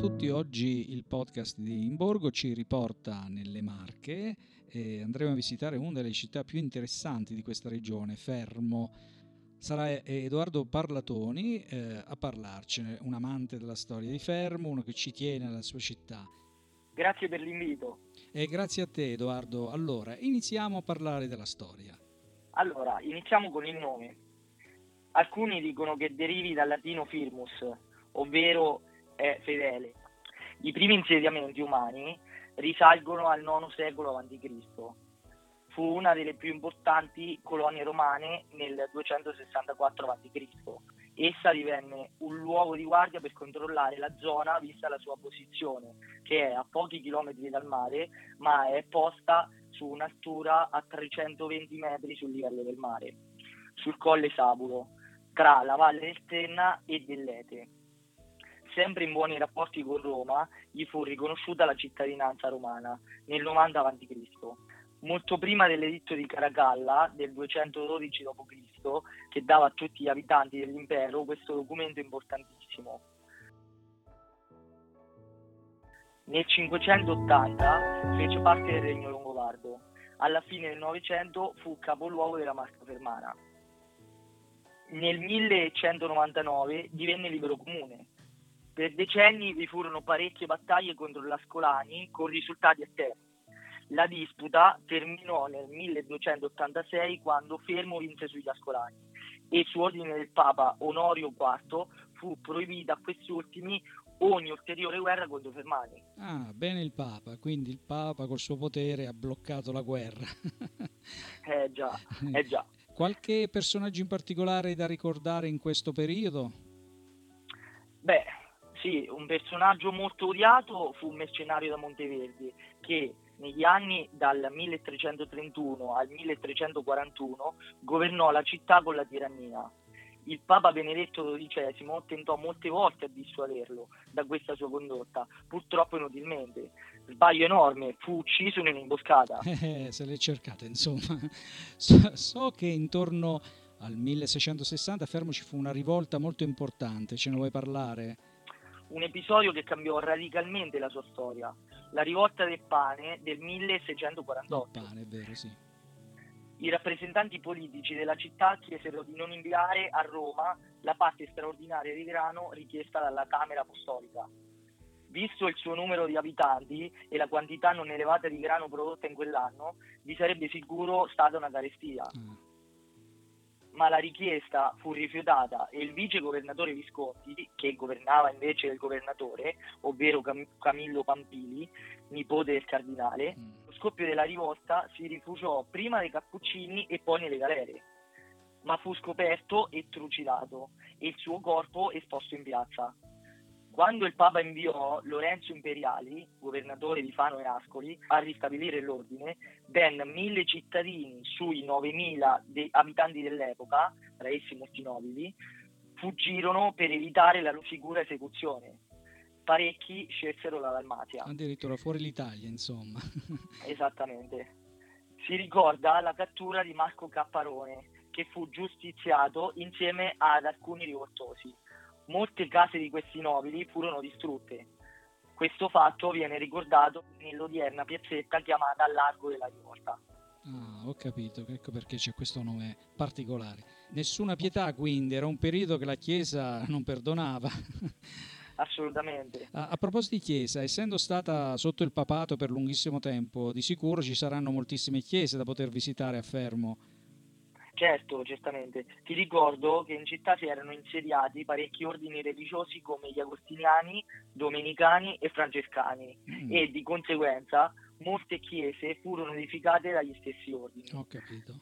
tutti, oggi il podcast di Imborgo ci riporta nelle Marche e andremo a visitare una delle città più interessanti di questa regione, Fermo. Sarà Edoardo Parlatoni eh, a parlarcene, un amante della storia di Fermo, uno che ci tiene alla sua città. Grazie per l'invito. E grazie a te Edoardo. Allora, iniziamo a parlare della storia. Allora, iniziamo con il nome. Alcuni dicono che derivi dal latino firmus, ovvero è fedele. I primi insediamenti umani risalgono al IX secolo a.C. Fu una delle più importanti colonie romane nel 264 a.C. Essa divenne un luogo di guardia per controllare la zona vista la sua posizione, che è a pochi chilometri dal mare, ma è posta su un'altura a 320 metri sul livello del mare, sul colle Sabulo, tra la valle del Tenna e dell'Ete sempre in buoni rapporti con Roma, gli fu riconosciuta la cittadinanza romana nel 90 a.C. Molto prima dell'editto di Caracalla del 212 d.C., che dava a tutti gli abitanti dell'impero questo documento importantissimo. Nel 580 fece parte del regno longobardo. Alla fine del Novecento fu capoluogo della Marca Fermana. Nel 1199 divenne libero comune per decenni vi furono parecchie battaglie contro gli Ascolani con risultati esterni. La disputa terminò nel 1286 quando Fermo vinse sugli Ascolani e su ordine del Papa Onorio IV fu proibita a questi ultimi ogni ulteriore guerra contro i Fermani. Ah, bene il Papa, quindi il Papa col suo potere ha bloccato la guerra. eh già, eh già. Qualche personaggio in particolare da ricordare in questo periodo? Beh, sì, un personaggio molto odiato fu un mercenario da Monteverdi che negli anni dal 1331 al 1341 governò la città con la tirannia. Il Papa Benedetto XII tentò molte volte a dissuaderlo da questa sua condotta, purtroppo inutilmente. Sbaglio enorme, fu ucciso in un'imboscata. Eh, se l'è cercata, insomma. So, so che intorno al 1660 a Fermo ci fu una rivolta molto importante, ce ne vuoi parlare? Un episodio che cambiò radicalmente la sua storia, la rivolta del pane del 1648. Il pane, è vero, sì. I rappresentanti politici della città chiesero di non inviare a Roma la parte straordinaria di grano richiesta dalla Camera Apostolica. Visto il suo numero di abitanti e la quantità non elevata di grano prodotta in quell'anno, vi sarebbe sicuro stata una carestia. Mm ma la richiesta fu rifiutata e il vice governatore Visconti, che governava invece il governatore, ovvero Cam- Camillo Pampili, nipote del cardinale, mm. lo scoppio della rivolta si rifugiò prima dai cappuccini e poi nelle galere, ma fu scoperto e trucidato e il suo corpo esposto in piazza. Quando il Papa inviò Lorenzo Imperiali, governatore di Fano e Ascoli, a ristabilire l'ordine, ben mille cittadini sui 9.000 de- abitanti dell'epoca, tra essi molti nobili, fuggirono per evitare la sicura esecuzione. Parecchi scelsero la Dalmatia. Addirittura fuori l'Italia, insomma. Esattamente. Si ricorda la cattura di Marco Capparone, che fu giustiziato insieme ad alcuni rivoltosi molte case di questi nobili furono distrutte. Questo fatto viene ricordato nell'odierna piazzetta chiamata Largo della Rivolta. Ah, ho capito, ecco perché c'è questo nome particolare. Nessuna pietà quindi, era un periodo che la Chiesa non perdonava. Assolutamente. A, a, proposito di Chiesa, essendo stata sotto il papato per lunghissimo tempo, di sicuro ci saranno moltissime chiese da poter visitare a Fermo. Certo, certamente. Ti ricordo che in città si erano insediati parecchi ordini religiosi come gli agostiniani, domenicani e francescani mm. e di conseguenza molte chiese furono edificate dagli stessi ordini. Ho capito.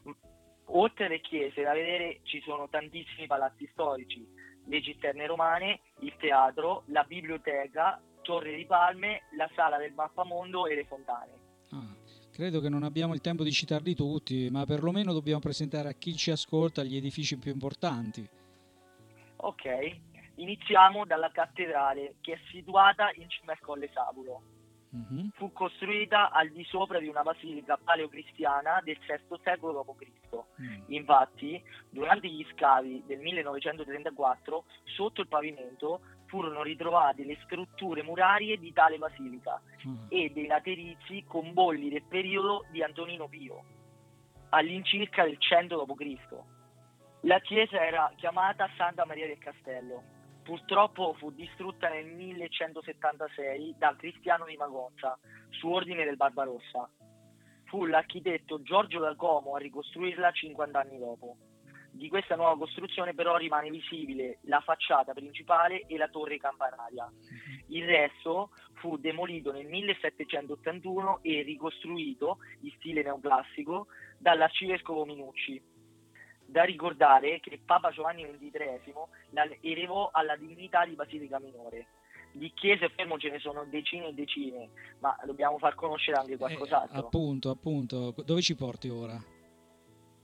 Oltre alle chiese da vedere ci sono tantissimi palazzi storici, le cisterne romane, il teatro, la biblioteca, Torre di Palme, la sala del mappamondo e le fontane. Credo che non abbiamo il tempo di citarli tutti, ma perlomeno dobbiamo presentare a chi ci ascolta gli edifici più importanti. Ok, iniziamo dalla cattedrale che è situata in cima al Colle Sabulo. Mm-hmm. Fu costruita al di sopra di una basilica paleocristiana del VI secolo d.C. Mm. Infatti, durante gli scavi del 1934, sotto il pavimento furono ritrovate le strutture murarie di tale basilica Ah. e dei laterizi con bolli del periodo di Antonino Pio, all'incirca del 100 d.C. La chiesa era chiamata Santa Maria del Castello. Purtroppo fu distrutta nel 1176 dal Cristiano di Magonza, su ordine del Barbarossa. Fu l'architetto Giorgio da Como a ricostruirla 50 anni dopo. Di questa nuova costruzione però rimane visibile la facciata principale e la torre campanaria. Il resto fu demolito nel 1781 e ricostruito in stile neoclassico dall'arcivescovo Minucci. Da ricordare che Papa Giovanni XXIII la elevò alla dignità di basilica minore. Di chiese fermo ce ne sono decine e decine, ma dobbiamo far conoscere anche Eh, qualcos'altro. appunto, appunto. Dove ci porti ora?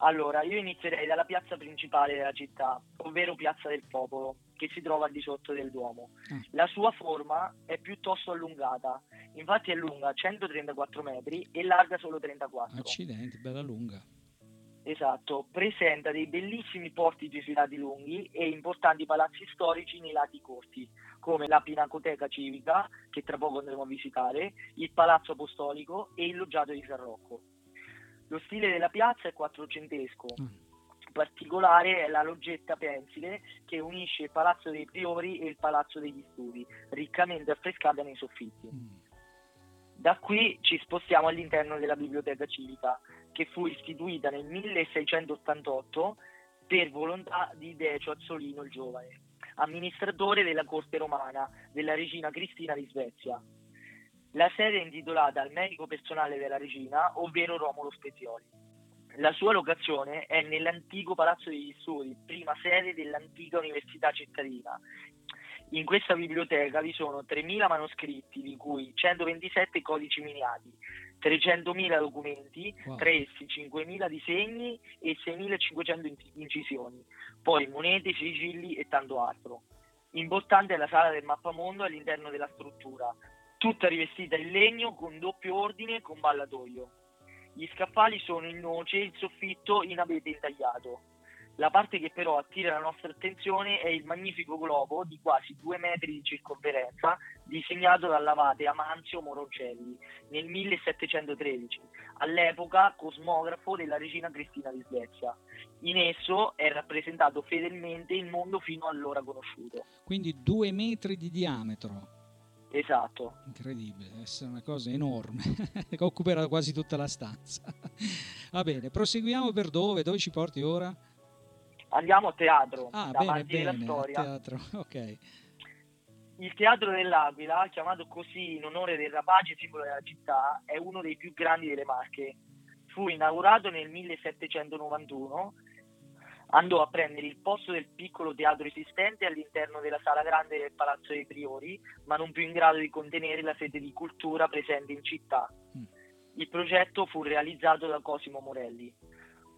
Allora, io inizierei dalla piazza principale della città, ovvero Piazza del Popolo, che si trova al di sotto del Duomo. Ah. La sua forma è piuttosto allungata, infatti è lunga 134 metri e larga solo 34. Accidenti, bella lunga. Esatto, presenta dei bellissimi portici sui lati lunghi e importanti palazzi storici nei lati corti, come la Pinacoteca Civica, che tra poco andremo a visitare, il Palazzo Apostolico e il Loggiato di San Rocco. Lo stile della piazza è quattrocentesco, Ah. particolare è la loggetta pensile che unisce il Palazzo dei Priori e il Palazzo degli Studi, riccamente affrescata nei soffitti. Mm. Da qui ci spostiamo all'interno della biblioteca civica, che fu istituita nel 1688 per volontà di Decio Azzolino il Giovane, amministratore della corte romana della regina Cristina di Svezia. La sede è intitolata al medico personale della regina, ovvero Romolo Spezioli. La sua locazione è nell'antico Palazzo degli Studi, prima sede dell'antica Università cittadina. In questa biblioteca vi sono 3.000 manoscritti, di cui 127 codici miniati, 300.000 documenti, Wow. tra essi 5.000 disegni e 6.500 in- incisioni, poi monete, sigilli e tanto altro. Importante è la sala del mappamondo all'interno della struttura, tutta rivestita in legno con doppio ordine con ballatoio. Gli scaffali sono in noce e il soffitto in abete intagliato. La parte che però attira la nostra attenzione è il magnifico globo di quasi due metri di circonferenza disegnato dall'abate Amanzio Moroncelli nel 1713, all'epoca cosmografo della regina Cristina di Svezia. In esso è rappresentato fedelmente il mondo fino allora conosciuto. Quindi due metri di diametro. Esatto. Incredibile, deve essere una cosa enorme, che occuperà quasi tutta la stanza. Va bene, proseguiamo per dove? Dove ci porti ora? Andiamo a teatro, Ah, bene, bene, storia. teatro, ok. Il Teatro dell'Aquila, chiamato così in onore del rapace simbolo della città, è uno dei più grandi delle Marche. Fu inaugurato nel 1791, andò a prendere il posto del piccolo teatro esistente all'interno della sala grande del Palazzo dei Priori, ma non più in grado di contenere la sede di cultura presente in città. Mm. Il progetto fu realizzato da Cosimo Morelli.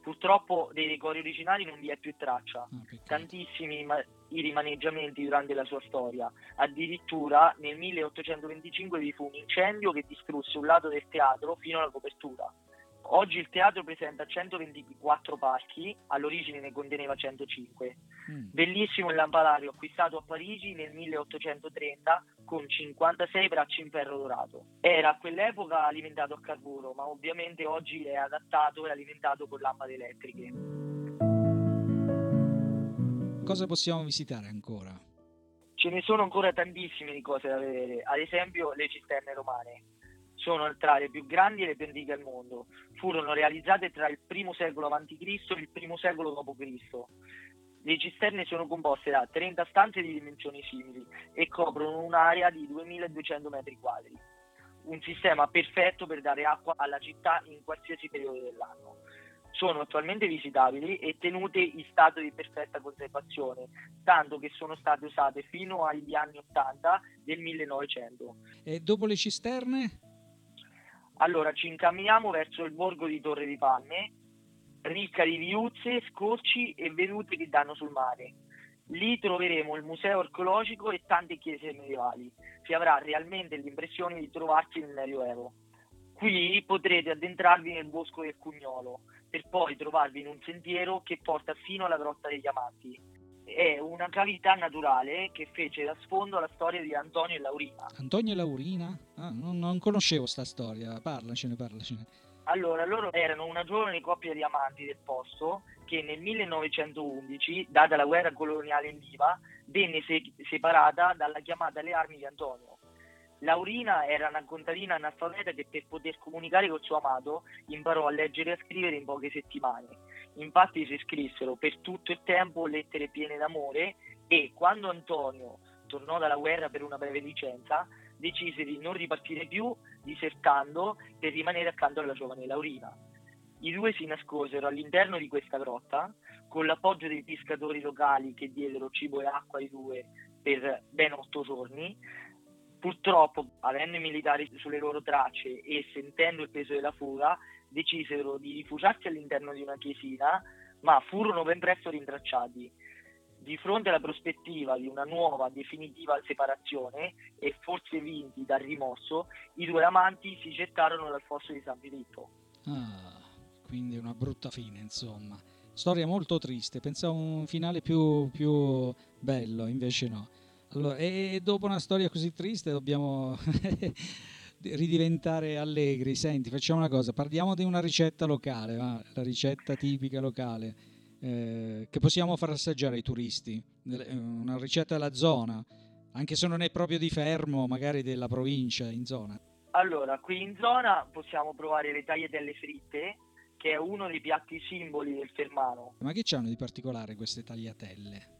Purtroppo dei decori originali non vi è più traccia Ah, tantissimi ma- i rimaneggiamenti durante la sua storia. Addirittura nel 1825 vi fu un incendio che distrusse un lato del teatro fino alla copertura. Oggi il teatro presenta 124 palchi, all'origine ne conteneva 105. Mm. Bellissimo il lampadario acquistato a Parigi nel 1830 con 56 bracci in ferro dorato. Era a quell'epoca alimentato a carburo, ma ovviamente oggi è adattato e alimentato con lampade elettriche. Cosa possiamo visitare ancora? Ce ne sono ancora tantissime di cose da vedere, ad esempio le cisterne romane. Sono tra le più grandi e le più antiche al mondo. Furono realizzate tra il I secolo a.C. e il I secolo d.C. Le cisterne sono composte da 30 stanze di dimensioni simili e coprono un'area di 2200 metri quadri. Un sistema perfetto per dare acqua alla città in qualsiasi periodo dell'anno. Sono attualmente visitabili e tenute in stato di perfetta conservazione, tanto che sono state usate fino agli anni 80 del 1900. E dopo le cisterne? Allora ci incamminiamo verso il borgo di Torre di Palme, ricca di viuzze, scorci e vedute che danno sul mare. Lì troveremo il museo archeologico e tante chiese medievali. Si avrà realmente l'impressione di trovarsi nel Medioevo. Qui potrete addentrarvi nel bosco del Cugnolo, per poi trovarvi in un sentiero che porta fino alla Grotta degli Amanti. È una cavità naturale che fece da sfondo la storia di Antonio e Laurina. Antonio e Laurina? Ah, non, non conoscevo sta storia, parlacene, parlacene. Allora, loro erano una giovane coppia di amanti del posto che nel 1911, data la guerra coloniale in Liva, venne se- separata dalla chiamata alle armi di Antonio. Laurina era una contadina analfabeta che per poter comunicare col suo amato imparò a leggere e a scrivere in poche settimane. Infatti si scrissero per tutto il tempo lettere piene d'amore e quando Antonio tornò dalla guerra per una breve licenza, decise di non ripartire più, disertando per rimanere accanto alla giovane Laurina. I due si nascosero all'interno di questa grotta con l'appoggio dei pescatori locali che diedero cibo e acqua ai due per ben otto giorni. Purtroppo, avendo i militari sulle loro tracce e sentendo il peso della fuga, decisero di rifugiarsi all'interno di una chiesina, ma furono ben presto rintracciati. Di fronte alla prospettiva di una nuova definitiva separazione e forse vinti dal rimorso, i due amanti si gettarono dal fosso di San Filippo. Ah, quindi una brutta fine, insomma. Storia molto triste, pensavo un finale più, più bello, invece no. Allora, e dopo una storia così triste dobbiamo ridiventare allegri. Senti, facciamo una cosa, parliamo di una ricetta locale, va? la ricetta tipica locale, eh, che possiamo far assaggiare ai turisti, una ricetta della zona, anche se non è proprio di Fermo, magari della provincia, in zona. Allora, qui in zona possiamo provare le tagliatelle fritte, che è uno dei piatti simboli del Fermano. Ma che c'hanno di particolare queste tagliatelle?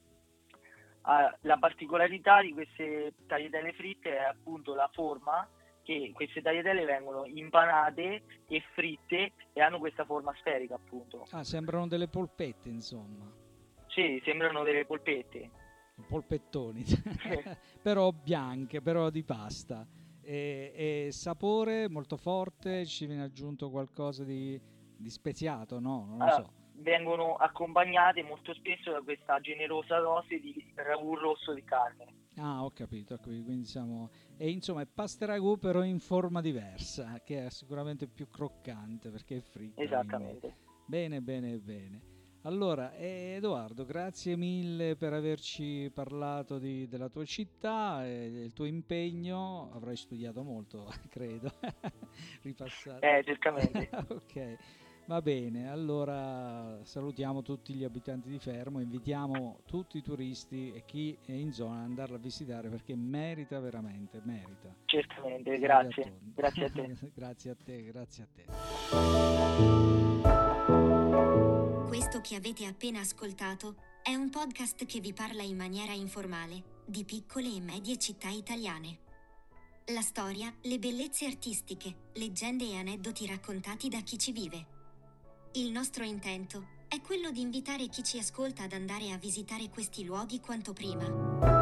Uh, la particolarità di queste tagliatelle fritte è appunto la forma che queste tagliatelle vengono impanate e fritte e hanno questa forma sferica appunto. Ah, sembrano delle polpette insomma. Sì, sembrano delle polpette. Polpettoni, però bianche, però di pasta. E, e, sapore molto forte, ci viene aggiunto qualcosa di, di speziato, no? Non lo allora, so vengono accompagnate molto spesso da questa generosa dose di ragù rosso di carne. Ah, ho capito, quindi siamo... E insomma è pasta ragù però in forma diversa, che è sicuramente più croccante perché è fritta. Esattamente. Bene, bene, bene. Allora, Edoardo, grazie mille per averci parlato di, della tua città e del tuo impegno. Avrai studiato molto, credo. Ripassare. Eh, certamente. ok. Va bene, allora salutiamo tutti gli abitanti di Fermo, invitiamo tutti i turisti e chi è in zona ad andarla a visitare perché merita veramente, merita. Certamente, grazie. Grazie a te. grazie a te, grazie a te. Questo che avete appena ascoltato è un podcast che vi parla in maniera informale di piccole e medie città italiane. La storia, le bellezze artistiche, leggende e aneddoti raccontati da chi ci vive. Il nostro intento è quello di invitare chi ci ascolta ad andare a visitare questi luoghi quanto prima.